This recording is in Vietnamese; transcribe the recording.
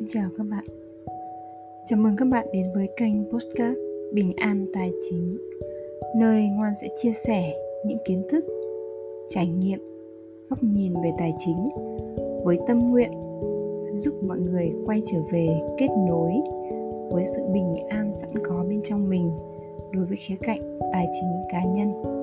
Xin chào các bạn Chào mừng các bạn đến với kênh Postcard Bình An Tài Chính Nơi Ngoan sẽ chia sẻ những kiến thức, trải nghiệm, góc nhìn về tài chính Với tâm nguyện giúp mọi người quay trở về kết nối với sự bình an sẵn có bên trong mình đối với khía cạnh tài chính cá nhân.